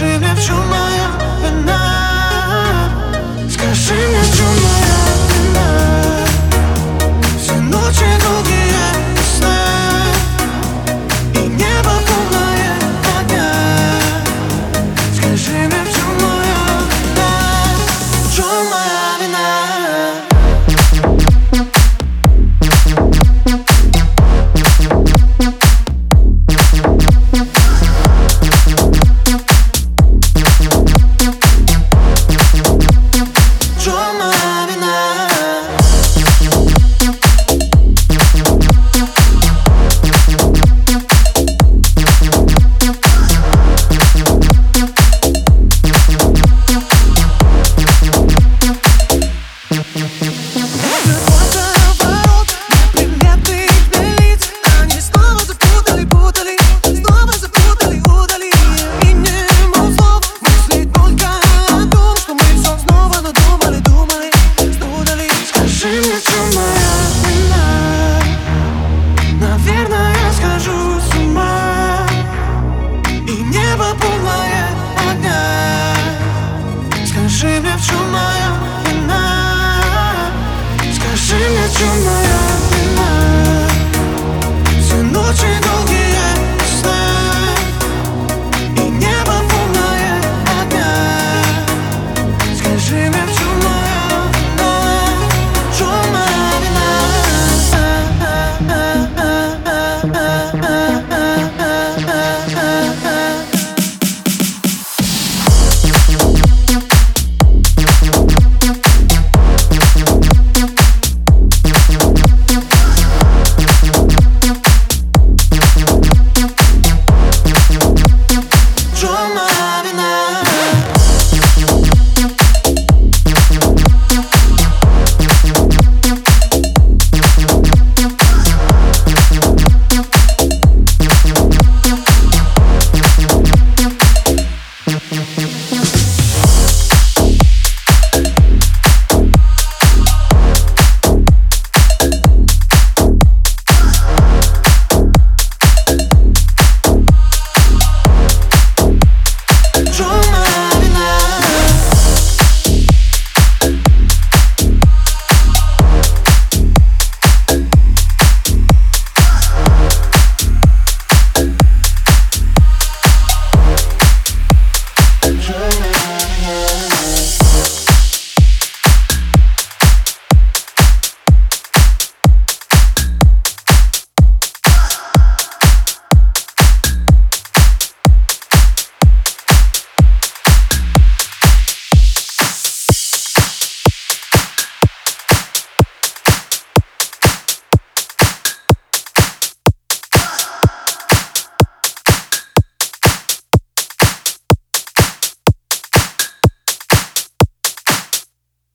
Скажи мне, в чем моя вина? Скажи мне, в чем моя